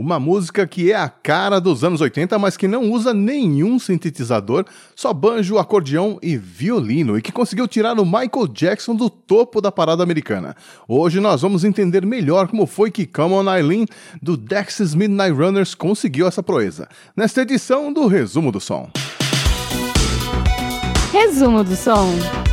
Uma música que é a cara dos anos 80, mas que não usa nenhum sintetizador, só banjo, acordeão e violino, e que conseguiu tirar o Michael Jackson do topo da parada americana. Hoje nós vamos entender melhor como foi que Come On Eileen, do Dexys Midnight Runners, conseguiu essa proeza, nesta edição do Resumo do Som. Resumo do Som.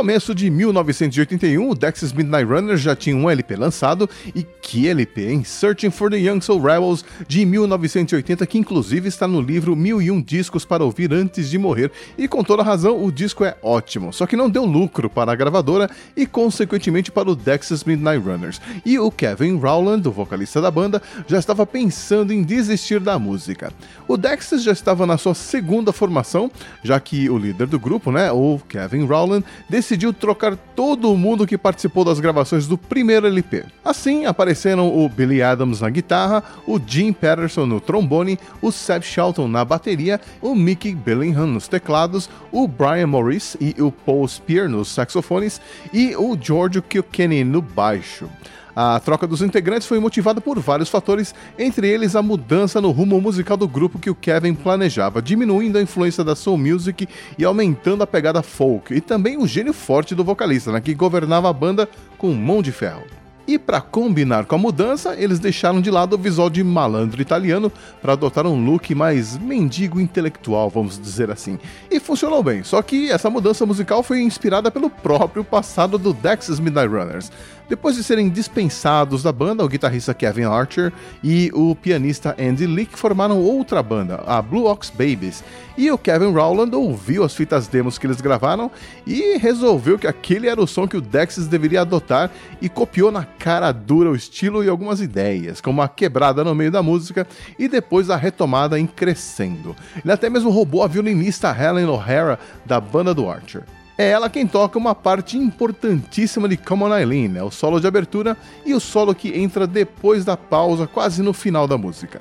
Começo de 1981, o Dexys Midnight Runners já tinha um LP lançado, e que LP, em Searching for the Young Soul Rebels, de 1980, que inclusive está no livro 1001 Discos para Ouvir Antes de Morrer, e com toda razão, o disco é ótimo, só que não deu lucro para a gravadora e, consequentemente, para o Dexys Midnight Runners. E o Kevin Rowland, o vocalista da banda, já estava pensando em desistir da música. O Dexys já estava na sua segunda formação, já que o líder do grupo, né, o Kevin Rowland, decidiu trocar todo mundo que participou das gravações do primeiro LP. Assim, apareceram o Billy Adams na guitarra, o Jim Patterson no trombone, o Seb Shelton na bateria, o Mickey Bellingham nos teclados, o Brian Morris e o Paul Spear nos saxofones e o George Kilkenny no baixo. A troca dos integrantes foi motivada por vários fatores, entre eles a mudança no rumo musical do grupo que o Kevin planejava, diminuindo a influência da soul music e aumentando a pegada folk, e também o gênio forte do vocalista, né, que governava a banda com mão de ferro. E para combinar com a mudança, eles deixaram de lado o visual de malandro italiano para adotar um look mais mendigo intelectual, vamos dizer assim. E funcionou bem, só que essa mudança musical foi inspirada pelo próprio passado do Dexys Midnight Runners. Depois de serem dispensados da banda, o guitarrista Kevin Archer e o pianista Andy Leak formaram outra banda, a Blue Ox Babies. E o Kevin Rowland ouviu as fitas demos que eles gravaram e resolveu que aquele era o som que o Dexys deveria adotar e copiou na cara dura o estilo e algumas ideias, como a quebrada no meio da música e depois a retomada em crescendo. Ele até mesmo roubou a violinista Helen O'Hara da banda do Archer. É ela quem toca uma parte importantíssima de Come On Eileen, né? o solo de abertura e o solo que entra depois da pausa, quase no final da música.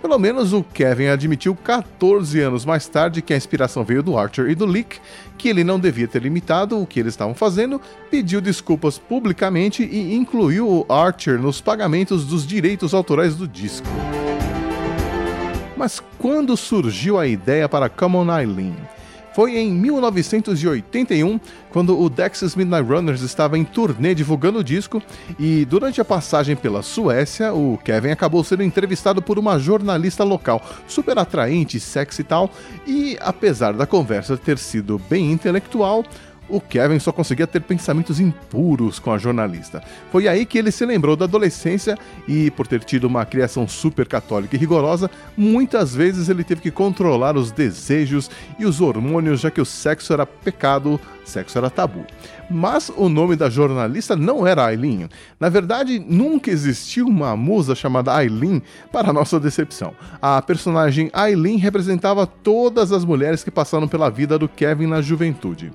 Pelo menos o Kevin admitiu 14 anos mais tarde que a inspiração veio do Archer e do Leak, que ele não devia ter limitado o que eles estavam fazendo, pediu desculpas publicamente e incluiu o Archer nos pagamentos dos direitos autorais do disco. Mas quando surgiu a ideia para Come On Eileen? Foi em 1981, quando o Dexys Midnight Runners estava em turnê divulgando o disco, e durante a passagem pela Suécia, o Kevin acabou sendo entrevistado por uma jornalista local, super atraente, sexy e tal, e apesar da conversa ter sido bem intelectual, o Kevin só conseguia ter pensamentos impuros com a jornalista. Foi aí que ele se lembrou da adolescência e, por ter tido uma criação super católica e rigorosa, muitas vezes ele teve que controlar os desejos e os hormônios, já que o sexo era pecado, sexo era tabu. Mas o nome da jornalista não era Aileen. Na verdade, nunca existiu uma musa chamada Aileen, para nossa decepção. A personagem Aileen representava todas as mulheres que passaram pela vida do Kevin na juventude.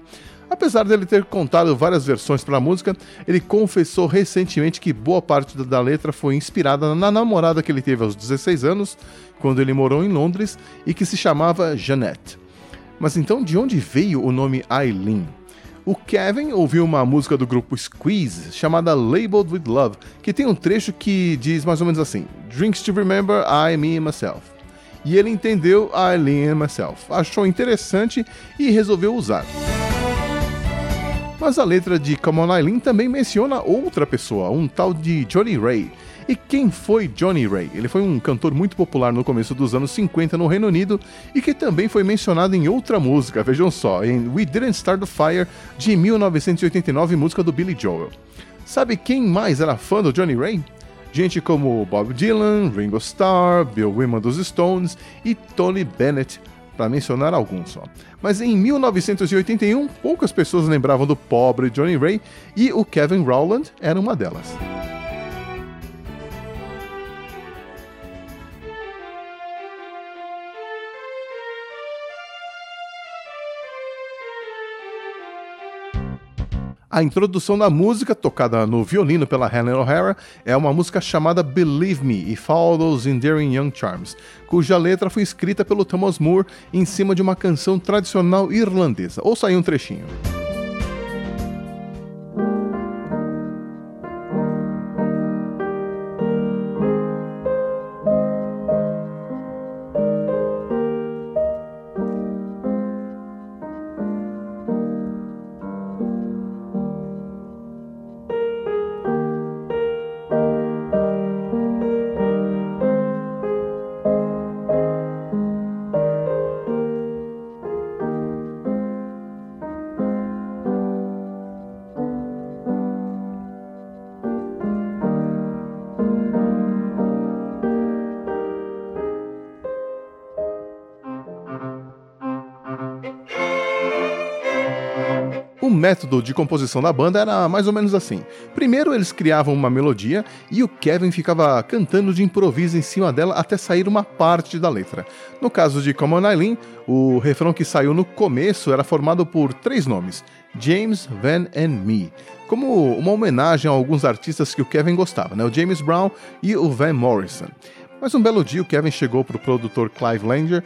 Apesar dele ter contado várias versões para a música, ele confessou recentemente que boa parte da letra foi inspirada na namorada que ele teve aos 16 anos, quando ele morou em Londres, e que se chamava Jeanette. Mas então de onde veio o nome Eileen? O Kevin ouviu uma música do grupo Squeeze chamada Labeled with Love, que tem um trecho que diz mais ou menos assim: Drinks to remember I, me and myself. E ele entendeu Eileen and myself, achou interessante e resolveu usar. Mas a letra de Come On Eileen também menciona outra pessoa, um tal de Johnny Ray. E quem foi Johnny Ray? Ele foi um cantor muito popular no começo dos anos 50 no Reino Unido e que também foi mencionado em outra música, vejam só, em We Didn't Start the Fire de 1989, música do Billy Joel. Sabe quem mais era fã do Johnny Ray? Gente como Bob Dylan, Ringo Starr, Bill Wyman dos Stones e Tony Bennett, para mencionar alguns só. Mas em 1981, poucas pessoas lembravam do pobre Johnny Ray e o Kevin Rowland era uma delas. A introdução da música, tocada no violino pela Helen O'Hara, é uma música chamada Believe Me e Follow Those Endearing Young Charms, cuja letra foi escrita pelo Thomas Moore em cima de uma canção tradicional irlandesa. Ouça aí um trechinho. Método de composição da banda era mais ou menos assim. Primeiro eles criavam uma melodia e o Kevin ficava cantando de improviso em cima dela até sair uma parte da letra. No caso de Come On Eileen, o refrão que saiu no começo era formado por três nomes: James, Van and Me, como uma homenagem a alguns artistas que o Kevin gostava, né? o James Brown e o Van Morrison. Mas um belo dia o Kevin chegou para o produtor Clive Langer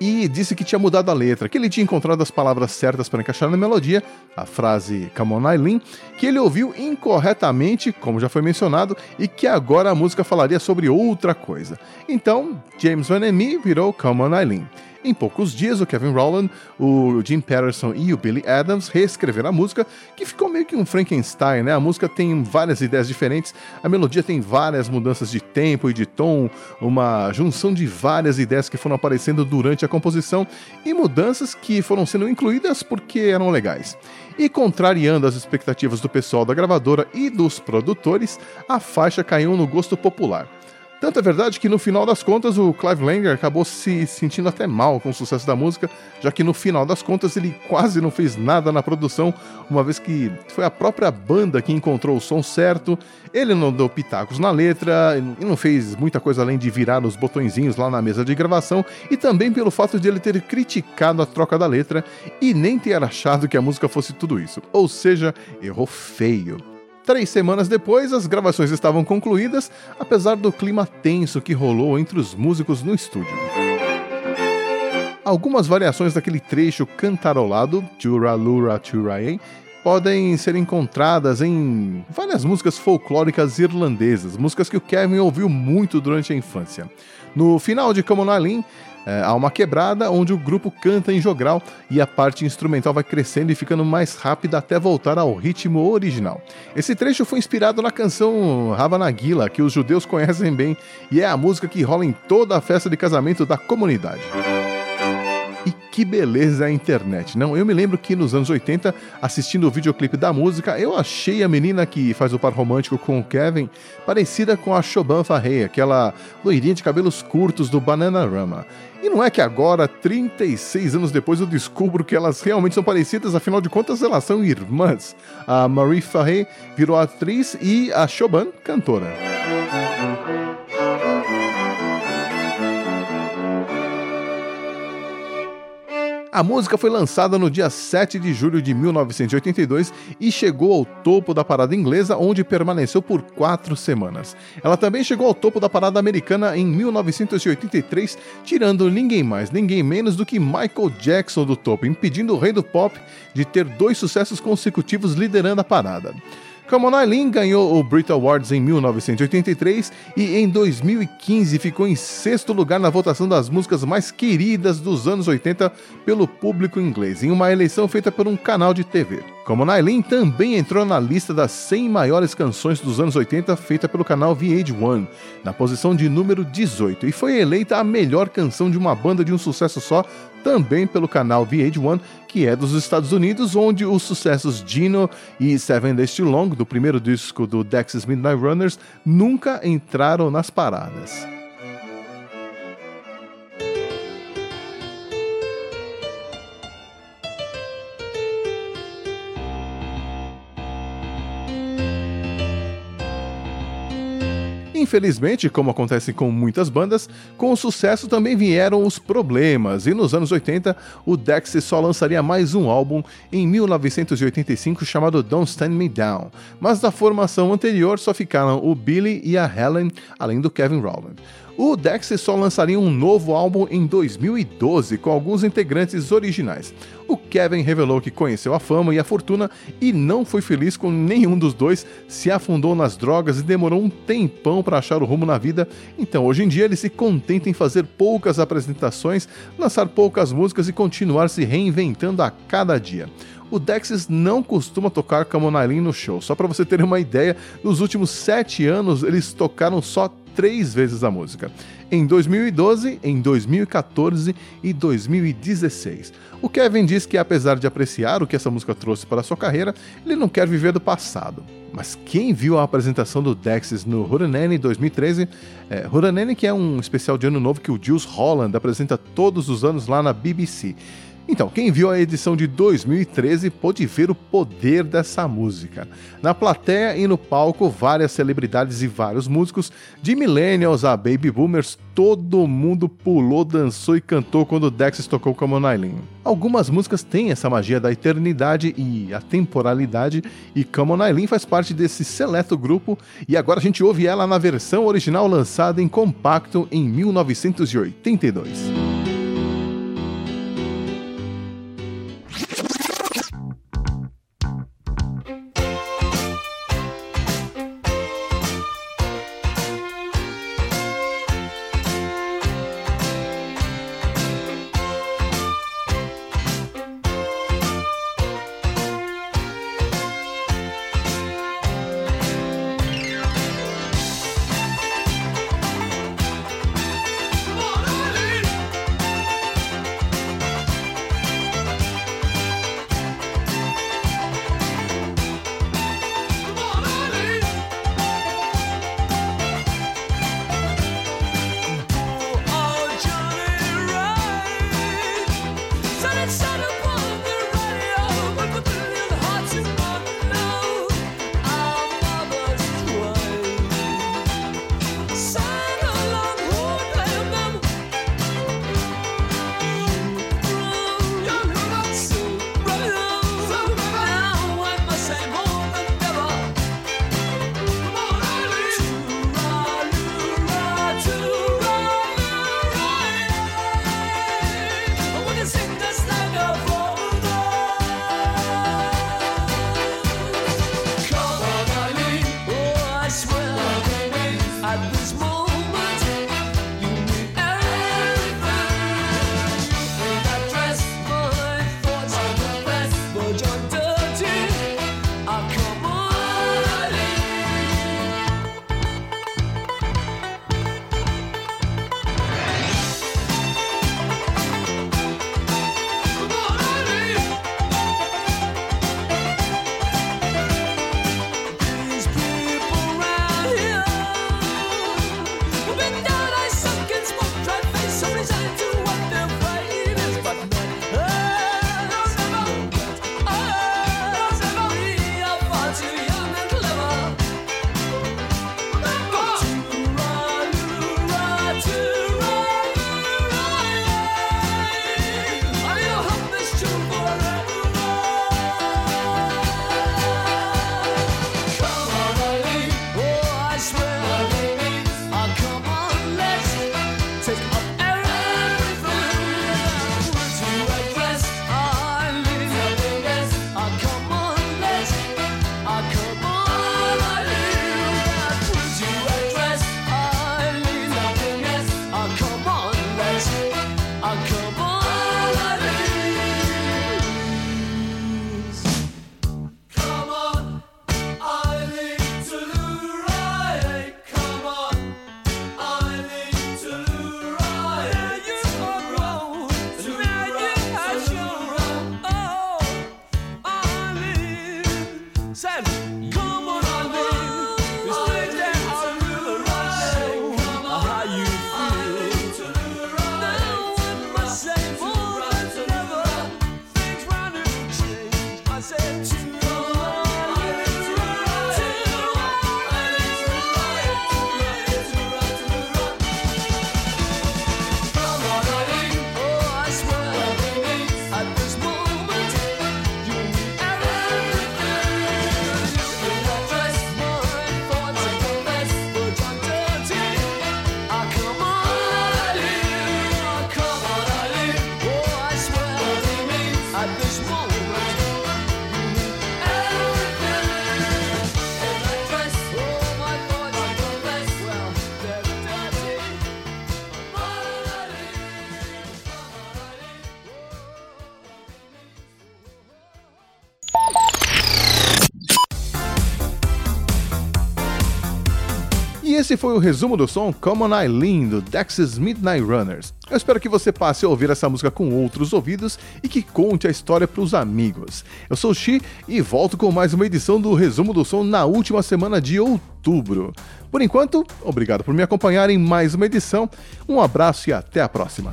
e disse que tinha mudado a letra, que ele tinha encontrado as palavras certas para encaixar na melodia, a frase Come on Eileen, que ele ouviu incorretamente, como já foi mencionado, e que agora a música falaria sobre outra coisa. Então, James Van Me virou Come on Eileen. Em poucos dias, o Kevin Rowland, o Jim Patterson e o Billy Adams reescreveram a música, que ficou meio que um Frankenstein, né? A música tem várias ideias diferentes, a melodia tem várias mudanças de tempo e de tom, uma junção de várias ideias que foram aparecendo durante a composição e mudanças que foram sendo incluídas porque eram legais. E contrariando as expectativas do pessoal da gravadora e dos produtores, a faixa caiu no gosto popular. Tanto é verdade que no final das contas o Clive Langer acabou se sentindo até mal com o sucesso da música, já que no final das contas ele quase não fez nada na produção, uma vez que foi a própria banda que encontrou o som certo, ele não deu pitacos na letra e não fez muita coisa além de virar os botõezinhos lá na mesa de gravação, e também pelo fato de ele ter criticado a troca da letra e nem ter achado que a música fosse tudo isso. Ou seja, errou feio. Três semanas depois, as gravações estavam concluídas, apesar do clima tenso que rolou entre os músicos no estúdio. Algumas variações daquele trecho cantarolado, Chura Lura Churae, podem ser encontradas em várias músicas folclóricas irlandesas, músicas que o Kevin ouviu muito durante a infância. No final de Come On Eileen, é, há uma quebrada onde o grupo canta em jogral e a parte instrumental vai crescendo e ficando mais rápida até voltar ao ritmo original. Esse trecho foi inspirado na canção Ravanagila, que os judeus conhecem bem, e é a música que rola em toda a festa de casamento da comunidade. E que beleza a internet, não? Eu me lembro que nos anos 80, assistindo o videoclipe da música, eu achei a menina que faz o par romântico com o Kevin parecida com a Choban Farrey, aquela loirinha de cabelos curtos do Bananarama. E não é que agora, 36 anos depois, eu descubro que elas realmente são parecidas, afinal de contas elas são irmãs. A Marie Farrey virou atriz e a Choban, cantora. A música foi lançada no dia 7 de julho de 1982 e chegou ao topo da parada inglesa, onde permaneceu por quatro semanas. Ela também chegou ao topo da parada americana em 1983, tirando ninguém mais, ninguém menos do que Michael Jackson do topo, impedindo o rei do pop de ter dois sucessos consecutivos liderando a parada. Come On Eileen ganhou o Brit Awards em 1983 e em 2015 ficou em sexto lugar na votação das músicas mais queridas dos anos 80 pelo público inglês, em uma eleição feita por um canal de TV. Come On Eileen também entrou na lista das 100 maiores canções dos anos 80 feita pelo canal VH1, na posição de número 18, e foi eleita a melhor canção de uma banda de um sucesso só também pelo canal VH1, que é dos Estados Unidos, onde os sucessos Gino e Seven Days Too Long, do primeiro disco do Dexys Midnight Runners, nunca entraram nas paradas. Infelizmente, como acontece com muitas bandas, com o sucesso também vieram os problemas, e nos anos 80 o Dex só lançaria mais um álbum em 1985 chamado Don't Stand Me Down, mas da formação anterior só ficaram o Billy e a Helen, além do Kevin Rowland. O Dex só lançaria um novo álbum em 2012 com alguns integrantes originais. O Kevin revelou que conheceu a fama e a fortuna e não foi feliz com nenhum dos dois, se afundou nas drogas e demorou um tempão para achar o rumo na vida. Então, hoje em dia, ele se contenta em fazer poucas apresentações, lançar poucas músicas e continuar se reinventando a cada dia o Dexys não costuma tocar Come On Eileen no show. Só para você ter uma ideia, nos últimos sete anos eles tocaram só três vezes a música. Em 2012, em 2014 e 2016. O Kevin diz que apesar de apreciar o que essa música trouxe para sua carreira, ele não quer viver do passado. Mas quem viu a apresentação do Dexys no Hurranene 2013, é, que é um especial de ano novo que o Jules Holland apresenta todos os anos lá na BBC. Então, quem viu a edição de 2013 pôde ver o poder dessa música. Na plateia e no palco, várias celebridades e vários músicos, de millennials a baby boomers, todo mundo pulou, dançou e cantou quando Dex tocou como Eileen. Algumas músicas têm essa magia da eternidade e a temporalidade, e Come On faz parte desse seleto grupo, e agora a gente ouve ela na versão original lançada em compacto em 1982. Esse foi o resumo do som Common Eileen do Dex's Midnight Runners. Eu espero que você passe a ouvir essa música com outros ouvidos e que conte a história para os amigos. Eu sou o Xi e volto com mais uma edição do resumo do som na última semana de outubro. Por enquanto, obrigado por me acompanhar em mais uma edição. Um abraço e até a próxima.